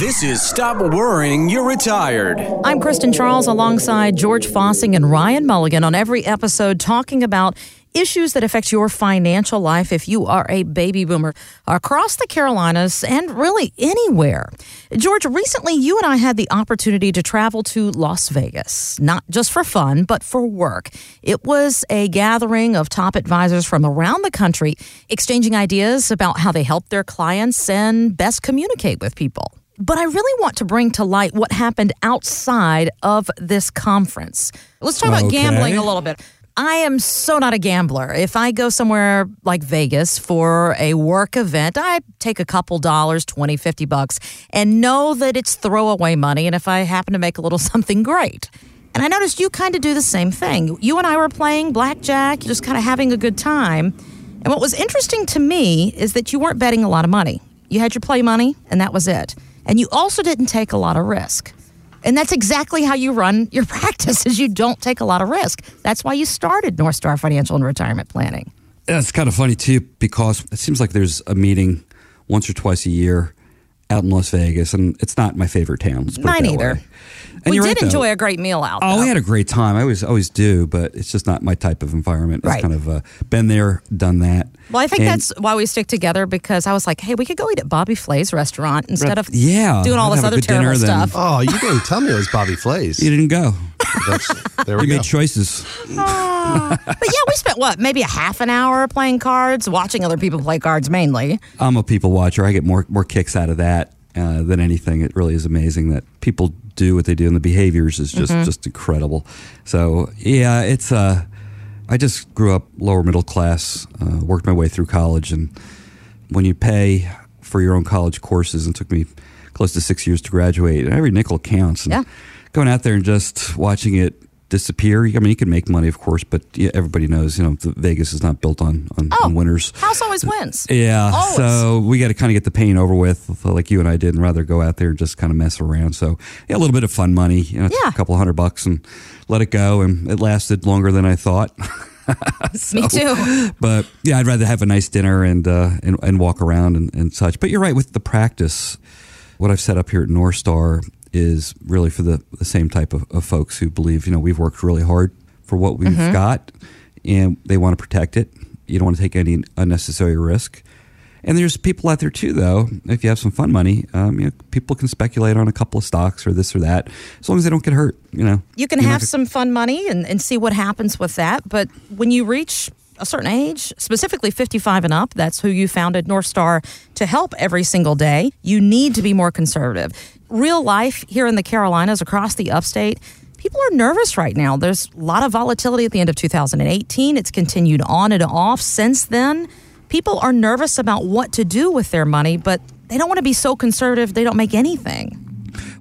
This is Stop Worrying You're Retired. I'm Kristen Charles alongside George Fossing and Ryan Mulligan on every episode talking about issues that affect your financial life if you are a baby boomer across the Carolinas and really anywhere. George, recently you and I had the opportunity to travel to Las Vegas, not just for fun, but for work. It was a gathering of top advisors from around the country exchanging ideas about how they help their clients and best communicate with people. But I really want to bring to light what happened outside of this conference. Let's talk about Okay. gambling a little bit. I am so not a gambler. If I go somewhere like Vegas for a work event, I take a couple dollars, 20, 50 bucks, and know that it's throwaway money. And if I happen to make a little something, great. And I noticed you kind of do the same thing. You and I were playing blackjack, just kind of having a good time. And what was interesting to me is that you weren't betting a lot of money. You had your play money, and that was it. And you also didn't take a lot of risk. And that's exactly how you run your practice is you don't take a lot of risk. That's why you started North Star Financial and Retirement Planning. It's kind of funny too because it seems like there's a meeting once or twice a year out in Las Vegas, and it's not my favorite town. Let's Mine either. And we you're did right, though. enjoy a great meal out. Oh, though. we had a great time. I always always do, but it's just not my type of environment. It's Right. kind of uh, been there, done that. well, I think And- that's why we stick together because I was like, hey, we could go eat at Bobby Flay's restaurant instead of yeah, doing all I'd this other good dinner terrible then- stuff. Oh, you didn't tell me it was Bobby Flay's. You didn't go. That's, there we You go. made choices. but yeah, we spent what, maybe a half an hour playing cards, watching other people play cards mainly. I'm a people watcher. I get more more kicks out of that uh, than anything. It really is amazing that people do what they do, and the behaviors is just just incredible. So yeah, it's. Uh, I just grew up lower middle class, uh, worked my way through college, and when you pay for your own college courses, and it took me close to six years to graduate, every nickel counts. And Yeah. Going out there and just watching it disappear. I mean, you can make money, of course, but yeah, everybody knows, you know, Vegas is not built on on, Oh. on winners. House always wins. Yeah. Always. So we got to kind of get the pain over with, like you and I did, and rather go out there and just kind of mess around. So yeah, a little bit of fun money, you know, Yeah. a couple hundred bucks, and let it go. And it lasted longer than I thought. Me too. but yeah, I'd rather have a nice dinner and uh, and, and walk around and, and such. But you're right with the practice. What I've set up here at North Star is really for the, the same type of, of folks who believe, you know, we've worked really hard for what we've got and they want to protect it. You don't want to take any unnecessary risk. And there's people out there too, though. If you have some fun money, um, you know, people can speculate on a couple of stocks or this or that, as long as they don't get hurt. You know, You can not have gonna- some fun money and, and see what happens with that. But when you reach a certain age, specifically 55 and up, that's who you founded North Star to help every single day. You need to be more conservative. Real life here in the Carolinas, across the upstate, people are nervous right now. There's a lot of volatility at the end of 2018. It's continued on and off since then. People are nervous about what to do with their money, but they don't want to be so conservative they don't make anything.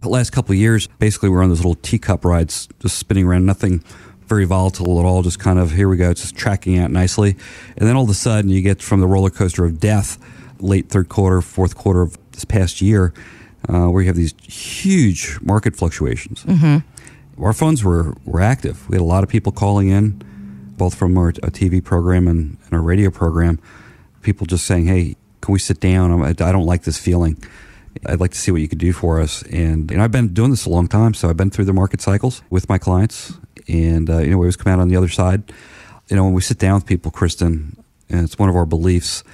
the last couple of years, basically, we're on those little teacup rides, just spinning around, nothing very volatile at all, just kind of here we go, it's just tracking out nicely. And then all of a sudden, you get from the roller coaster of death, late third quarter, fourth quarter of this past year, uh, where you have these huge market fluctuations. Mm-hmm. Our phones were, were active. We had a lot of people calling in, both from our, our TV program and, and our radio program. People just saying, hey, can we sit down? I'm- I don't like this feeling. I'd like to see what you could do for us. And, you know, I've been doing this a long time, so I've been through the market cycles with my clients, and uh, you know, we always come out on the other side. You know, when we sit down with people, Kristen, and it's one of our beliefs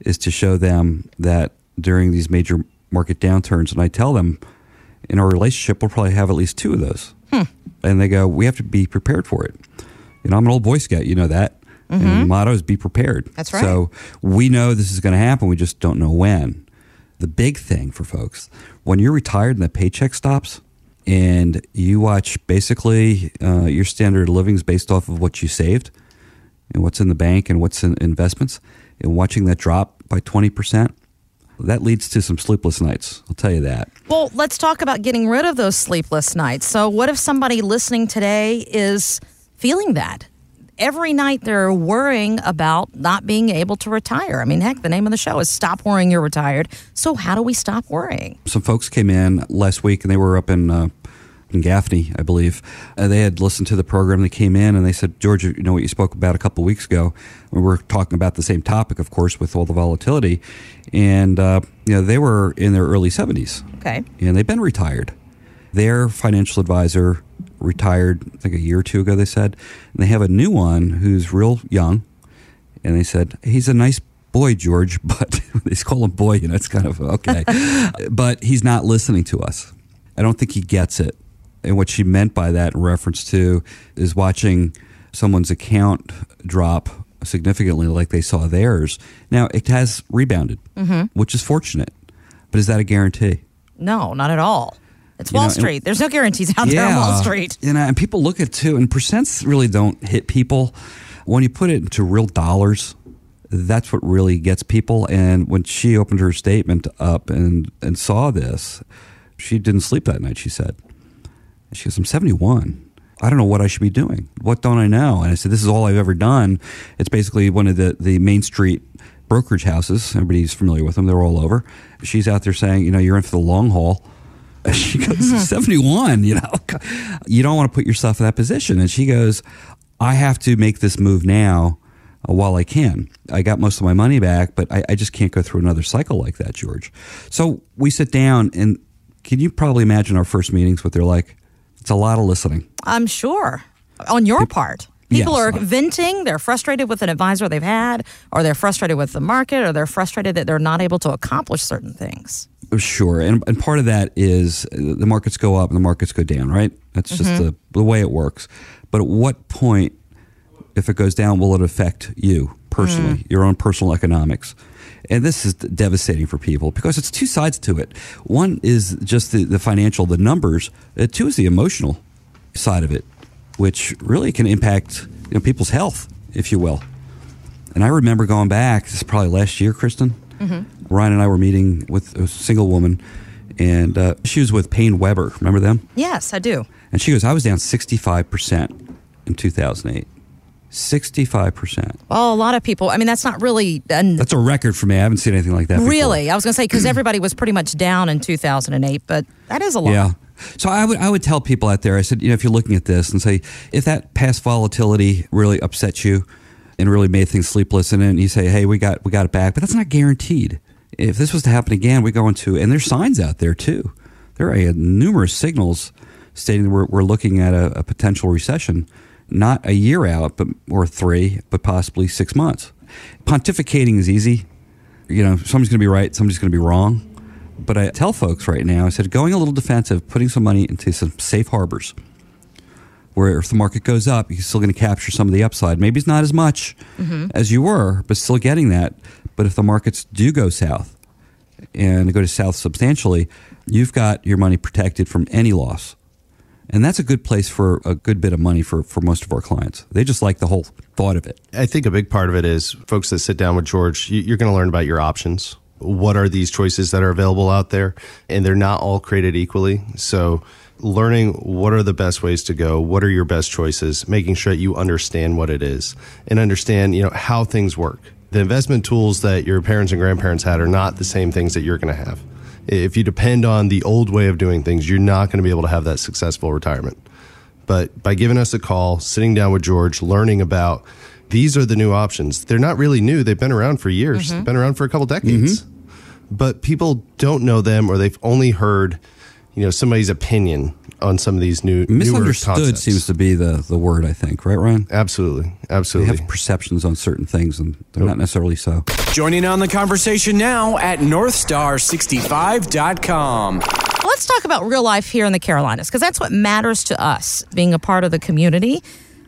is to show them that during these major market downturns, and I tell them in our relationship, we'll probably have at least two of those, and they go, we have to be prepared for it. You know, I'm an old Boy Scout, you know that. And the motto is be prepared. That's right. So we know this is going to happen. We just don't know when. The big thing for folks, when you're retired and the paycheck stops and you watch basically uh, your standard of living is based off of what you saved and what's in the bank and what's in investments, and watching that drop by 20%, that leads to some sleepless nights. I'll tell you that. Well, let's talk about getting rid of those sleepless nights. So, what if somebody listening today is feeling that? Every night they're worrying about not being able to retire. I mean, heck, the name of the show is Stop Worrying You're Retired. So, how do we stop worrying? some folks came in last week and they were up in uh, and Gaffney, I believe. Uh, they had listened to the program. They came in and they said, George, you know what you spoke about a couple weeks ago. We were talking about the same topic, of course, with all the volatility. And, uh, you know, they were in their early 70s. Okay. And they've been retired. Their financial advisor retired, I think a year or two ago, they said. And they have a new one who's real young. And they said, he's a nice boy, George, but they call him boy, you know, it's kind of okay. but he's not listening to us. I don't think he gets it. And what she meant by that in reference to is watching someone's account drop significantly like they saw theirs. Now, it has rebounded, mm-hmm. which is fortunate. But is that a guarantee? No, not at all. It's You Wall know, and- Street. There's no guarantees out there on Wall Street. You know, and people look at too, and percents really don't hit people. When you put it into real dollars, that's what really gets people. And when she opened her statement up and, and saw this, she didn't sleep that night, she said. And she goes, I'm 71. I don't know what I should be doing. What don't I know? And I said, This is all I've ever done. It's basically one of the, the Main Street brokerage houses. Everybody's familiar with them, they're all over. She's out there saying, You know, you're in for the long haul. And she goes, 71, you know, you don't want to put yourself in that position. And she goes, I have to make this move now uh, while I can. I got most of my money back, but I, I just can't go through another cycle like that, George. So we sit down, and can you probably imagine our first meetings, what they're like? It's a lot of listening. I'm sure. On your part. People Yes. are venting. They're frustrated with an advisor they've had, or they're frustrated with the market, or they're frustrated that they're not able to accomplish certain things. Sure, and, and part of that is uh, the markets go up and the markets go down, right? That's just the, the way it works. But at what point, if it goes down, will it affect you personally, your own personal economics? And this is devastating for people because it's two sides to it. One is just the, the financial, the numbers. Uh, two is the emotional side of it, which really can impact you know, people's health, if you will. And I remember going back, this is probably last year, Kristen. Ryan and I were meeting with a single woman, and uh, she was with PaineWebber. Remember them? Yes, I do. And she goes, I was down 65% in 2008. 65%. Well, a lot of people. I mean, that's not really. An, That's a record for me. I haven't seen anything like that before. really, I was going to say because everybody was pretty much down in 2008, but that is a lot. Yeah. So I would I would tell people out there. I said, you know, if you're looking at this and say, if that past volatility really upset you and really made things sleepless, and then you say, hey, we got we got it back, but that's not guaranteed. If this was to happen again, we go into and there's signs out there too. There are numerous signals stating that we're, we're looking at a, a potential recession, not a year out, but or three, but possibly six months. Pontificating is easy. You know, somebody's going to be right, somebody's going to be wrong. But I tell folks right now, I said, going a little defensive, putting some money into some safe harbors where if the market goes up, you're still going to capture some of the upside. Maybe it's not as much mm-hmm. as you were, but still getting that. But if the markets do go south and go to south substantially, you've got your money protected from any loss. And that's a good place for a good bit of money for, for most of our clients. They just like the whole thought of it. I think a big part of it is folks that sit down with George, you- you're going to learn about your options. What are these choices that are available out there? And they're not all created equally. So, learning what are the best ways to go, what are your best choices, making sure that you understand what it is and understand, you know, how things work. The investment tools that your parents and grandparents had are not the same things that you're going to have. If you depend on the old way of doing things, you're not going to be able to have that successful retirement. But by giving us a call, sitting down with George, learning about these are the new options. They're not really new. They've been around for years. They've been around for a couple decades. Mm-hmm. But people don't know them or they've only heard, you know, somebody's opinion on some of these new Misunderstood concepts. seems to be the, the word, I think, right, Ryan? Absolutely. They Absolutely. have perceptions on certain things, and they're not oh. necessarily so. Joining on the conversation now at NorthStar65.com. Let's talk about real life here in the Carolinas because that's what matters to us, being a part of the community.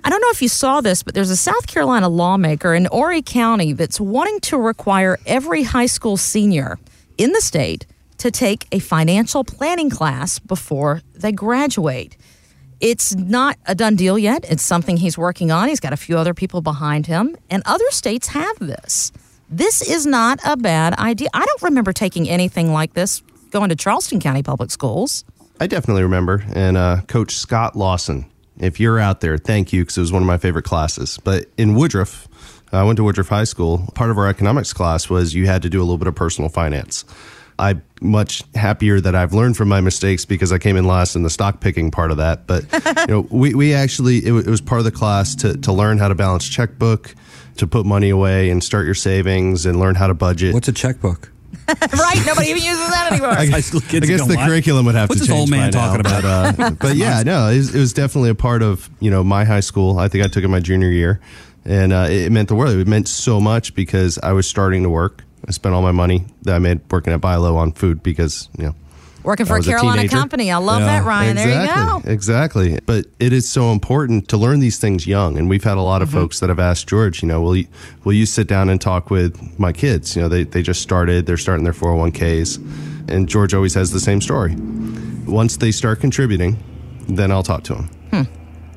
I don't know if you saw this, but there's a South Carolina lawmaker in Horry County that's wanting to require every high school senior in the state to take a financial planning class before they graduate. It's not a done deal yet. It's something he's working on. He's got a few other people behind him, and other states have this. This is not a bad idea. I don't remember taking anything like this going to Charleston County Public Schools. I definitely remember. And uh, Coach Scott Lawson, if you're out there, thank you because it was one of my favorite classes. But in Woodruff, I went to Woodruff High School. Part of our economics class was you had to do a little bit of personal finance. I'm much happier that I've learned from my mistakes because I came in last in the stock picking part of that. But you know, we, we actually it, it was part of the class to to learn how to balance checkbook, to put money away and start your savings and learn how to budget. What's a checkbook? right? Nobody even uses that anymore. High school kids I guess the lie. curriculum would have What's to this change old man by now, talking about? But, uh, but yeah, no, it was, it was definitely a part of you know my high school. I think I took it my junior year, and uh, it meant the world. It meant so much because I was starting to work. I spent all my money that I made working at Bi-Lo on food because you know Working for a was a Carolina company. I love Yeah, that, Ryan. There you go. Exactly. But it is so important to learn these things young. And we've had a lot of mm-hmm. folks that have asked George, you know, will you, will you sit down and talk with my kids? You know, they, they just started, they're starting their 401ks. And George always has the same story. Once they start contributing, then I'll talk to them.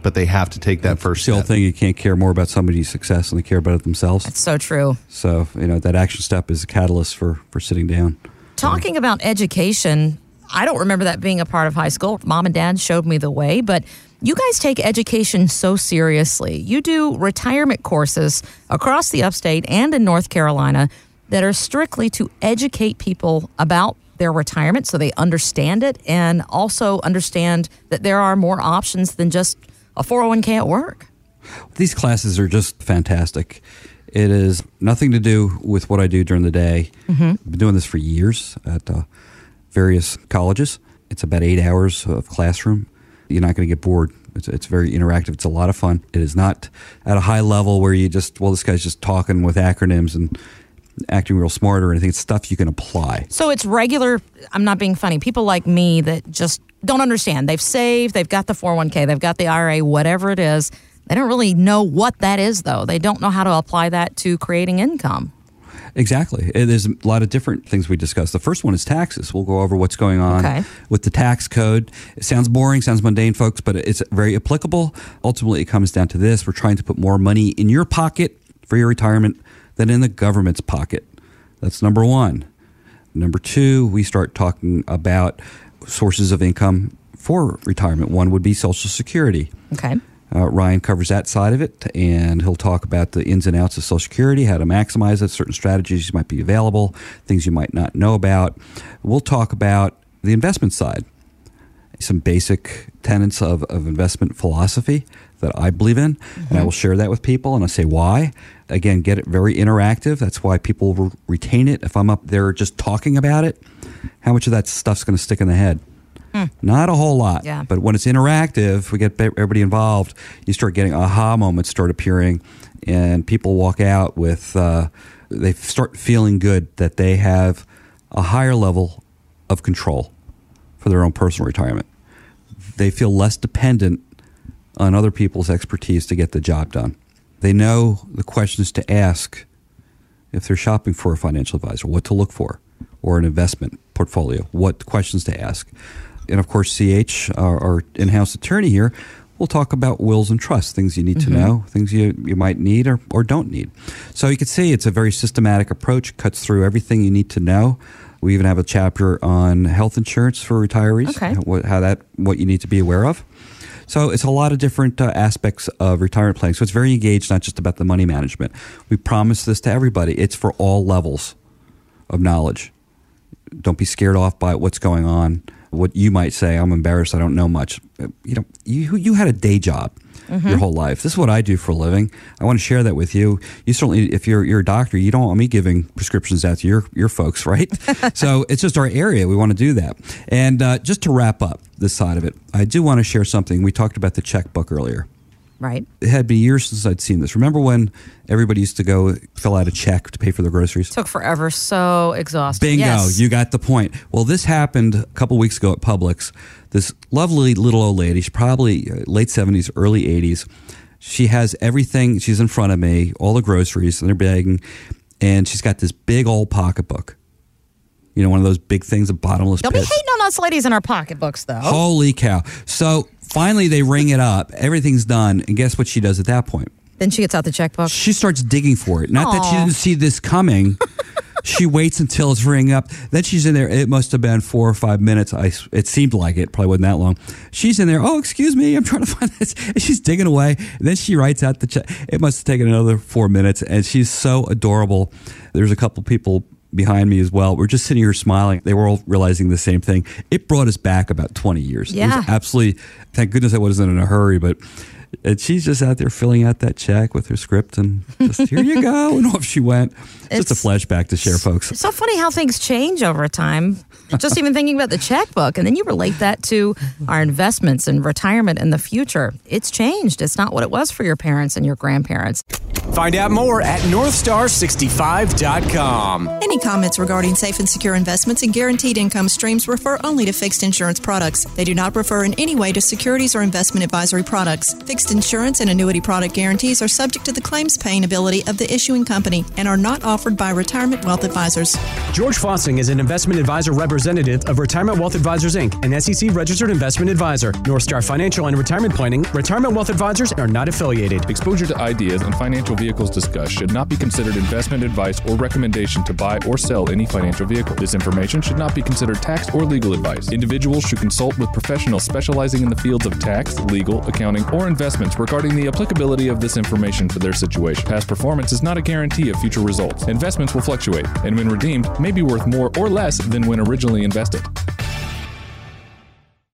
But they have to take that first It's the old step. thing you can't care more about somebody's success than they care about it themselves. So true. So you know that action step is a catalyst for for sitting down. Talking about education, I don't remember that being a part of high school. Mom and dad showed me the way, but you guys take education so seriously. You do retirement courses across the upstate and in North Carolina that are strictly to educate people about their retirement so they understand it and also understand that there are more options than just a 401k at work. These classes are just fantastic. It is nothing to do with what I do during the day. I've been doing this for years at uh, various colleges. It's about eight hours of classroom. You're not going to get bored. It's, it's very interactive. It's a lot of fun. It is not at a high level where you just, well, this guy's just talking with acronyms and acting real smart or anything. It's stuff you can apply. So it's regular. I'm not being funny. People like me that just don't understand. They've saved, they've got the 401k, they've got the IRA, whatever it is. They don't really know what that is, though. They don't know how to apply that to creating income. Exactly. Uh, There's a lot of different things we discuss. The first one is taxes. We'll go over what's going on Okay. with the tax code. It sounds boring, sounds mundane, folks, but it's very applicable. Ultimately, it comes down to this we're trying to put more money in your pocket for your retirement than in the government's pocket. That's number one. Number two, we start talking about sources of income for retirement. One would be Social Security. Okay. Uh, Ryan covers that side of it, and he'll talk about the ins and outs of Social Security, how to maximize it, certain strategies might be available, things you might not know about. We'll talk about the investment side, some basic tenets of, of investment philosophy that I believe in, and I will share that with people, and I say why. Again, get it very interactive. That's why people will retain it. If I'm up there just talking about it, how much of that stuff's going to stick in the head? Not a whole lot. Yeah. But when it's interactive, we get everybody involved. You start getting aha moments start appearing, and people walk out with uh, they start feeling good that they have a higher level of control for their own personal retirement. They feel less dependent on other people's expertise to get the job done. They know the questions to ask if they're shopping for a financial advisor, what to look for, or an investment portfolio, what questions to ask. And of course, CH, our, our in house attorney here, will talk about wills and trusts, things you need to mm-hmm. know, things you, you might need or, or don't need. So you can see it's a very systematic approach, cuts through everything you need to know. We even have a chapter on health insurance for retirees, Okay. what, how that, what you need to be aware of. So it's a lot of different uh, aspects of retirement planning. So it's very engaged, not just about the money management. We promise this to everybody. It's for all levels of knowledge. Don't be scared off by what's going on. What you might say, I'm embarrassed. I don't know much. You know, you you had a day job your whole life. This is what I do for a living. I want to share that with you. You certainly, if you're you're a doctor, you don't want me giving prescriptions out to your your folks, right? so it's just our area. We want to do that. And uh, just to wrap up this side of it, I do want to share something. We talked about the checkbook earlier Right. it had been years since I'd seen this. Remember when everybody used to go fill out a check to pay for their groceries? Took forever. So exhausting. Bingo, Yes. you got the point. Well, this happened a couple weeks ago at Publix. This lovely little old lady, she's probably uh, late 70s, early 80s. She has everything, she's in front of me, all the groceries in her bag, and she's got this big old pocketbook. You know, one of those big things, a bottomless Don't be pit. hating on us ladies in our pocketbooks, though. Holy cow. So finally they ring it up, everything's done, and guess what she does at that point? Then she gets out the checkbook. she starts digging for it. Not that she didn't see this coming. She waits until it's ringing up. Then she's in there. It must have been four or five minutes. I, it seemed like it. Probably wasn't that long. She's in there. Oh, excuse me. I'm trying to find this. And she's digging away. And then she writes out the check. It must have taken another four minutes. And she's so adorable. There's a couple people behind me as well. We're just sitting here smiling. They were all realizing the same thing. It brought us back about 20 years. It Yeah. was absolutely, thank goodness I wasn't in a hurry, but and she's just out there filling out that check with her script and just here you go. And off she went. Just a flashback to share, folks. It's so funny how things change over time. Just even thinking about the checkbook, and then you relate that to our investments and retirement in the future. It's changed. It's not what it was for your parents and your grandparents. Find out more at northstar65.com. Any comments regarding safe and secure investments and guaranteed income streams refer only to fixed insurance products. They do not refer in any way to securities or investment advisory products. Fixed insurance and annuity product guarantees are subject to the claims paying ability of the issuing company and are not offered by Retirement Wealth Advisors. George Fossing is an investment advisor representative of Retirement Wealth Advisors Inc., an SEC registered investment advisor. North Star Financial and Retirement Planning, Retirement Wealth Advisors are not affiliated. Exposure to ideas and financial vehicles discussed should not be considered investment advice or recommendation to buy or sell any financial vehicle. This information should not be considered tax or legal advice. Individuals should consult with professionals specializing in the fields of tax, legal, accounting, or investments regarding the applicability of this information for their situation. Past performance is not a guarantee of future results. Investments will fluctuate, and when redeemed, may be worth more or less than when originally invested.